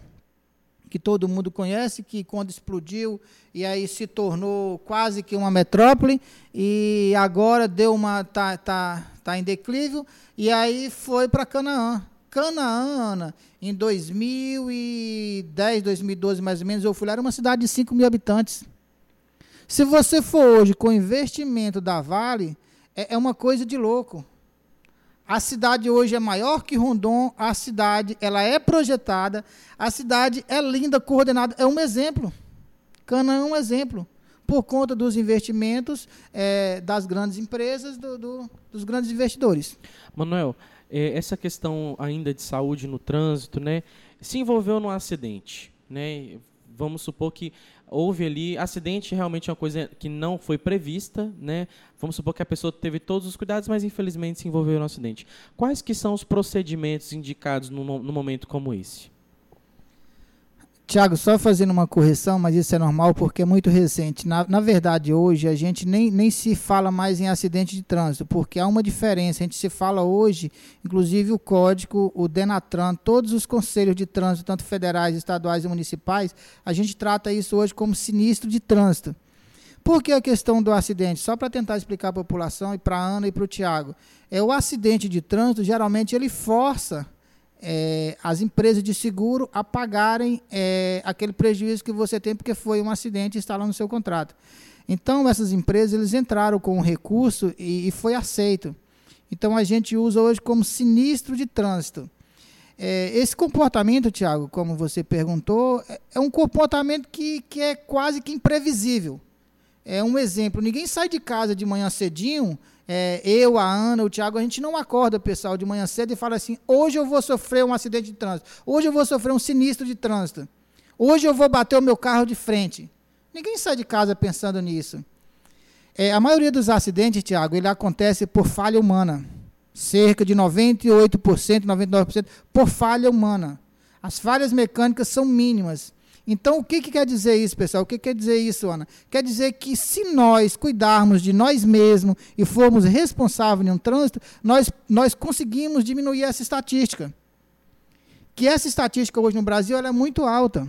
que todo mundo conhece, que quando explodiu e aí se tornou quase que uma metrópole e agora deu uma tá tá tá em declínio e aí foi para Canaã. Canaã, em 2010, 2012 mais ou menos, eu fui lá, era uma cidade de 5 mil habitantes. Se você for hoje com o investimento da Vale, é, é uma coisa de louco. A cidade hoje é maior que Rondon, a cidade ela é projetada, a cidade é linda, coordenada, é um exemplo. Canaã é um exemplo, por conta dos investimentos é, das grandes empresas, do, do, dos grandes investidores. Manuel, é, essa questão ainda de saúde no trânsito, né, se envolveu num acidente, né? Vamos supor que houve ali acidente realmente é uma coisa que não foi prevista, né? Vamos supor que a pessoa teve todos os cuidados, mas infelizmente se envolveu no acidente. Quais que são os procedimentos indicados no, no momento como esse? Tiago, só fazendo uma correção, mas isso é normal porque é muito recente. Na, na verdade, hoje a gente nem, nem se fala mais em acidente de trânsito, porque há uma diferença. A gente se fala hoje, inclusive o código, o Denatran, todos os conselhos de trânsito, tanto federais, estaduais e municipais, a gente trata isso hoje como sinistro de trânsito. Por que a questão do acidente? Só para tentar explicar a população e para a Ana e para o Tiago. É o acidente de trânsito, geralmente ele força é, as empresas de seguro a pagarem é, aquele prejuízo que você tem porque foi um acidente instalado no seu contrato. Então, essas empresas eles entraram com o recurso e, e foi aceito. Então, a gente usa hoje como sinistro de trânsito. É, esse comportamento, Tiago, como você perguntou, é, é um comportamento que, que é quase que imprevisível. É um exemplo: ninguém sai de casa de manhã cedinho é, eu, a Ana, o Tiago, a gente não acorda, pessoal, de manhã cedo e fala assim: hoje eu vou sofrer um acidente de trânsito, hoje eu vou sofrer um sinistro de trânsito, hoje eu vou bater o meu carro de frente. Ninguém sai de casa pensando nisso. É, a maioria dos acidentes, Tiago, ele acontece por falha humana. Cerca de 98%, 99% por falha humana. As falhas mecânicas são mínimas. Então, o que, que quer dizer isso, pessoal? O que quer dizer isso, Ana? Quer dizer que se nós cuidarmos de nós mesmos e formos responsáveis em um trânsito, nós, nós conseguimos diminuir essa estatística. Que essa estatística hoje no Brasil é muito alta.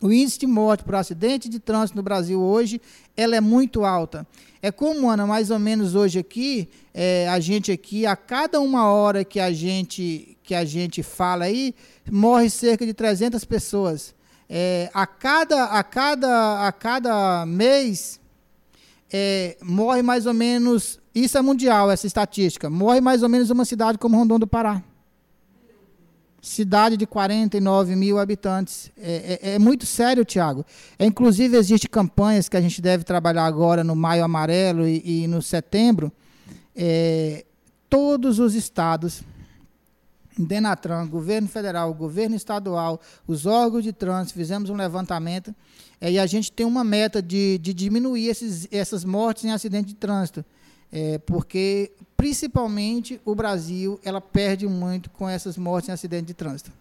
O índice de morte por acidente de trânsito no Brasil hoje, ela é muito alta. É como, Ana, mais ou menos hoje aqui, é, a gente aqui, a cada uma hora que a gente, que a gente fala aí, morre cerca de 300 pessoas é, a, cada, a, cada, a cada mês é, morre mais ou menos, isso é mundial, essa estatística, morre mais ou menos uma cidade como Rondon do Pará. Cidade de 49 mil habitantes. É, é, é muito sério, Tiago. É, inclusive, existem campanhas que a gente deve trabalhar agora no Maio Amarelo e, e no setembro. É, todos os estados Denatran, governo federal, governo estadual, os órgãos de trânsito, fizemos um levantamento é, e a gente tem uma meta de, de diminuir esses, essas mortes em acidente de trânsito, é, porque principalmente o Brasil ela perde muito com essas mortes em acidente de trânsito.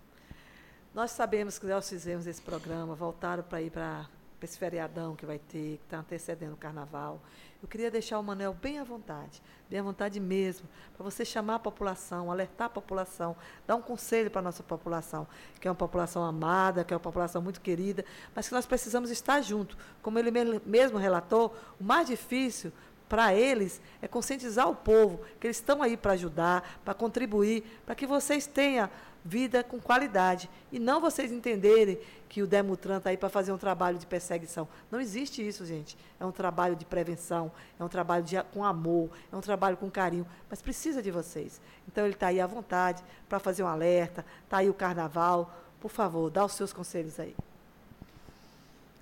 Nós sabemos que nós fizemos esse programa, voltaram para ir para esse feriadão que vai ter, que está antecedendo o carnaval. Eu queria deixar o Manel bem à vontade, bem à vontade mesmo, para você chamar a população, alertar a população, dar um conselho para a nossa população, que é uma população amada, que é uma população muito querida, mas que nós precisamos estar junto. Como ele mesmo relatou, o mais difícil para eles é conscientizar o povo que eles estão aí para ajudar, para contribuir, para que vocês tenham vida com qualidade. E não vocês entenderem que o Demutran está aí para fazer um trabalho de perseguição. Não existe isso, gente. É um trabalho de prevenção, é um trabalho de, com amor, é um trabalho com carinho, mas precisa de vocês. Então ele está aí à vontade para fazer um alerta, está aí o carnaval. Por favor, dá os seus conselhos aí.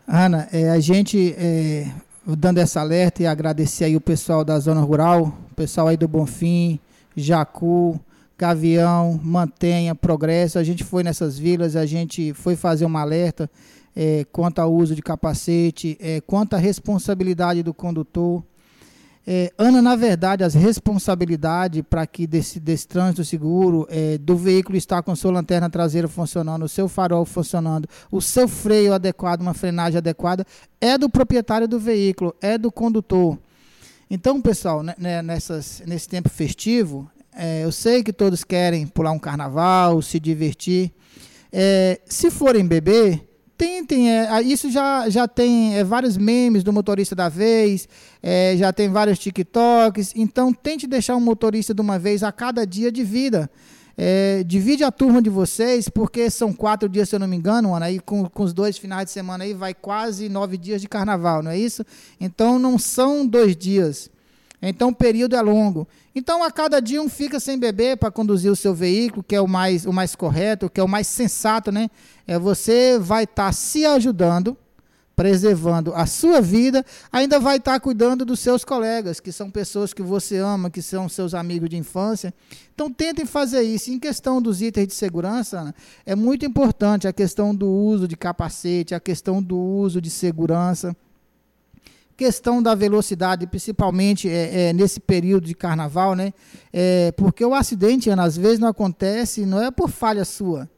Ana, é, a gente, é, dando essa alerta e agradecer aí o pessoal da zona rural, o pessoal aí do Bonfim, Jacu, Gavião, Mantenha, Progresso. A gente foi nessas vilas, a gente foi fazer um alerta é, quanto ao uso de capacete, é, quanto à responsabilidade do condutor. É, Ana, na verdade, as responsabilidades para que desse, desse trânsito seguro, é, do veículo estar com sua lanterna traseira funcionando, o seu farol funcionando, o seu freio adequado, uma frenagem adequada, é do proprietário do veículo, é do condutor. Então, pessoal, né, né nessas, nesse tempo festivo, é, eu sei que todos querem pular um carnaval, se divertir. É, se forem beber, tentem. É, isso já, já tem é, vários memes do motorista da vez, é, já tem vários TikToks. Então, tente deixar um motorista de uma vez a cada dia de vida. É, divide a turma de vocês, porque são quatro dias, se eu não me engano, Ana, aí com, com os dois finais de semana aí vai quase nove dias de carnaval, não é isso? Então não são dois dias. Então o período é longo. Então a cada dia um fica sem beber para conduzir o seu veículo, que é o mais, o mais correto, que é o mais sensato, né? É você vai estar tá se ajudando, preservando a sua vida, ainda vai estar tá cuidando dos seus colegas, que são pessoas que você ama, que são seus amigos de infância. Então tentem fazer isso. Em questão dos itens de segurança, é muito importante a questão do uso de capacete, a questão do uso de segurança questão da velocidade, principalmente é, é, nesse período de carnaval, né? É, porque o acidente, Ana, às vezes não acontece, não é por falha sua.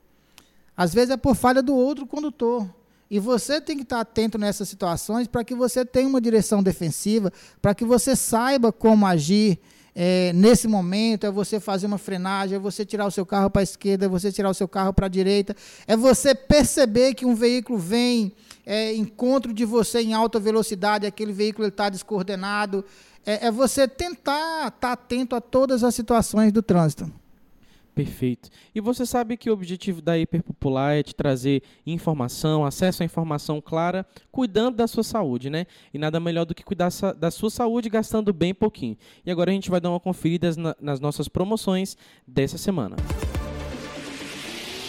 Às vezes é por falha do outro condutor. E você tem que estar atento nessas situações para que você tenha uma direção defensiva, para que você saiba como agir é, nesse momento. É você fazer uma frenagem, é você tirar o seu carro para a esquerda, é você tirar o seu carro para a direita, é você perceber que um veículo vem é, encontro de você em alta velocidade, aquele veículo está descoordenado. É, é, você tentar estar tá atento a todas as situações do trânsito. Perfeito. E você sabe que o objetivo da Hiperpopular é te trazer informação, acesso à informação clara, cuidando da sua saúde, né? E nada melhor do que cuidar da sua saúde gastando bem pouquinho. E agora a gente vai dar uma conferida nas nossas promoções dessa semana.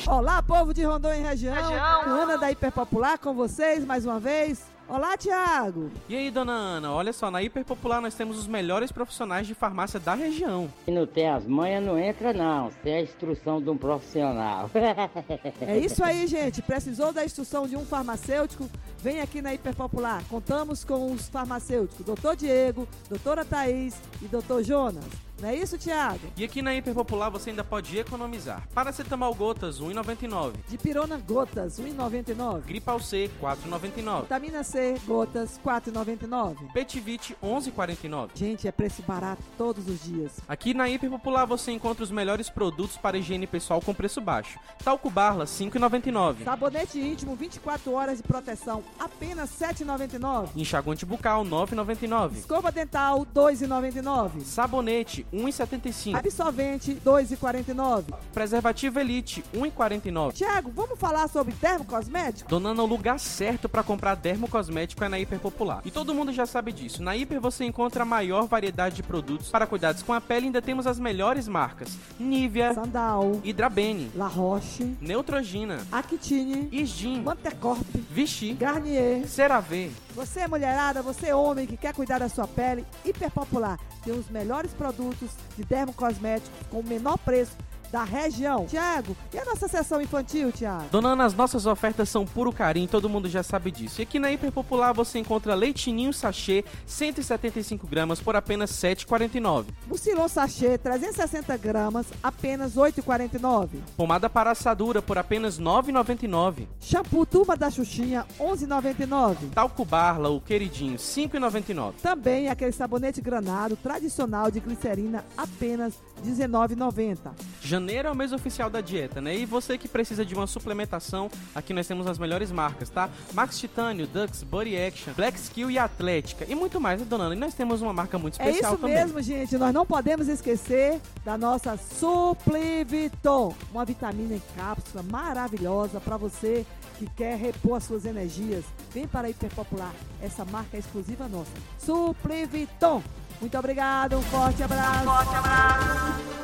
Olá, povo de Rondônia e região. região. Ana da Hiperpopular com vocês mais uma vez. Olá, Tiago! E aí, dona Ana? Olha só, na Hiperpopular nós temos os melhores profissionais de farmácia da região. Se não tem as manhas, não entra não. Tem a instrução de um profissional. é isso aí, gente. Precisou da instrução de um farmacêutico? Vem aqui na Hiperpopular. Contamos com os farmacêuticos Dr. Diego, doutora Thaís e doutor Jonas. Não é isso, Thiago? E aqui na Hiper Popular você ainda pode economizar. Paracetamol gotas, 1,99. Dipirona gotas, 1,99. Gripal C, 4,99. Vitamina C, gotas, 4,99. Petivite, 11,49. Gente, é preço barato todos os dias. Aqui na Hiper Popular você encontra os melhores produtos para higiene pessoal com preço baixo. Talco Barla, 5,99. Sabonete íntimo, 24 horas de proteção, apenas 7,99. Enxaguante bucal, 9,99. Escova dental, 2,99. Sabonete 1,75. Absorvente, 2,49. Preservativo Elite, 1,49. Tiago, vamos falar sobre dermocosmético? Donando o lugar certo para comprar dermocosmético é na Hiper Popular. E todo mundo já sabe disso. Na Hiper você encontra a maior variedade de produtos para cuidados com a pele ainda temos as melhores marcas. Nivea, Sandal, Hidrabene, La Roche, Neutrogena, Actine, Isgin, Mantecorp, Vichy, Garnier, CeraVe. Você mulherada, você homem que quer cuidar da sua pele, Hiper Popular tem os melhores produtos de dermocosméticos com o menor preço da região. Tiago, e a nossa sessão infantil, Tiago? Dona Ana, as nossas ofertas são puro carinho, todo mundo já sabe disso. E aqui na Hiper Popular você encontra leitinho sachê 175 gramas por apenas R$ 7,49. Mucilon sachê 360 gramas, apenas R$ 8,49. Pomada para assadura por apenas R$ 9,99. Shampoo Turma da Xuxinha 11,99. Talco Barla, o queridinho, R$ 5,99. Também aquele sabonete granado tradicional de glicerina, apenas R$ 19,90 janeiro é o mês oficial da dieta, né? E você que precisa de uma suplementação, aqui nós temos as melhores marcas, tá? Max Titânio, Dux, Body Action, Black Skill e Atlética. E muito mais, né, dona Ana? E nós temos uma marca muito especial também. É isso mesmo, gente. Nós não podemos esquecer da nossa Supliviton, uma vitamina em cápsula maravilhosa para você que quer repor as suas energias. Vem para a Hiperpopular. Essa marca é exclusiva nossa. Supliviton. Muito obrigado, um forte abraço. Um forte abraço.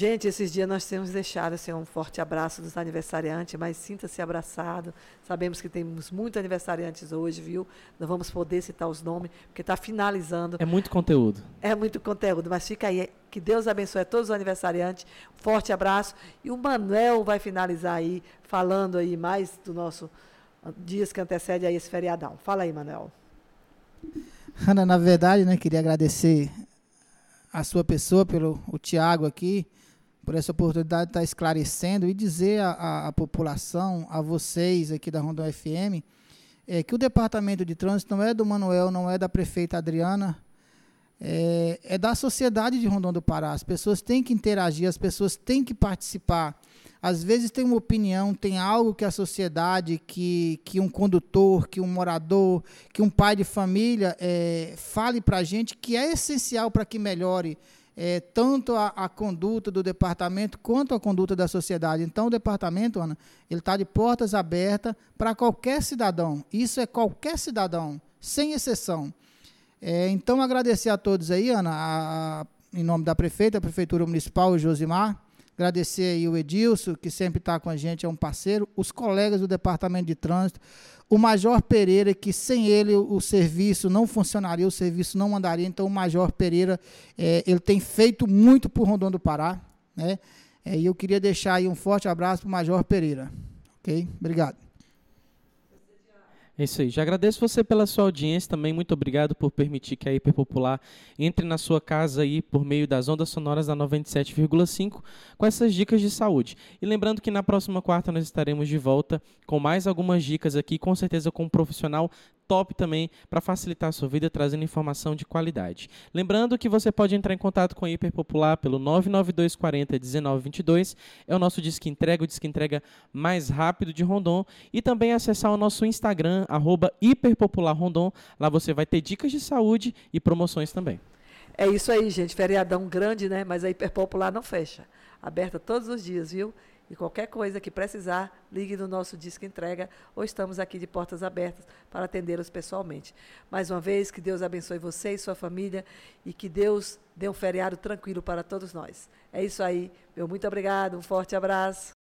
Gente, esses dias nós temos deixado assim, um forte abraço dos aniversariantes, mas sinta-se abraçado. Sabemos que temos muitos aniversariantes hoje, viu? Não vamos poder citar os nomes, porque está finalizando. É muito conteúdo. É muito conteúdo, mas fica aí. Que Deus abençoe a todos os aniversariantes. Forte abraço. E o Manuel vai finalizar aí, falando aí mais do nosso dias que antecede aí esse feriadão. Fala aí, Manuel. Ana, na verdade, né, queria agradecer a sua pessoa, pelo o Tiago aqui, por essa oportunidade de estar esclarecendo e dizer à, população, a vocês aqui da Rondon FM, é, que o departamento de trânsito não é do Manuel, não é da prefeita Adriana, é, é da sociedade de Rondon do Pará. As pessoas têm que interagir, as pessoas têm que participar. Às vezes tem uma opinião, tem algo que a sociedade, que, que um condutor, que um morador, que um pai de família é, fale para a gente que é essencial para que melhore é, tanto a, a, conduta do departamento quanto a conduta da sociedade. Então, o departamento, Ana, ele está de portas abertas para qualquer cidadão. Isso é qualquer cidadão, sem exceção. É, então, agradecer a todos aí, Ana, a, a, em nome da prefeita, a Prefeitura Municipal, Josimar. Agradecer aí o Edilson, que sempre está com a gente, é um parceiro. Os colegas do Departamento de Trânsito. O Major Pereira, que sem ele o serviço não funcionaria, o serviço não andaria. Então, o Major Pereira, é, ele tem feito muito por Rondônia do Pará. Né? É, e eu queria deixar aí um forte abraço para o Major Pereira. Ok? Obrigado. É isso aí. Já agradeço você pela sua audiência também. Muito obrigado por permitir que a Hiperpopular entre na sua casa aí por meio das ondas sonoras da 97,5 com essas dicas de saúde. E lembrando que na próxima quarta nós estaremos de volta com mais algumas dicas aqui, com certeza com um profissional top também para facilitar a sua vida, trazendo informação de qualidade. Lembrando que você pode entrar em contato com a Hiperpopular pelo 99240 1922, é o nosso disque entrega, o disque entrega mais rápido de Rondon, e também acessar o nosso Instagram, arroba hiperpopularrondon, lá você vai ter dicas de saúde e promoções também. É isso aí, gente, feriadão grande, né, mas a Hiperpopular não fecha, aberta todos os dias, viu? E qualquer coisa que precisar, ligue no nosso Disque Entrega ou estamos aqui de portas abertas para atendê-los pessoalmente. Mais uma vez, que Deus abençoe você e sua família e que Deus dê um feriado tranquilo para todos nós. É isso aí. Meu muito obrigado, um forte abraço.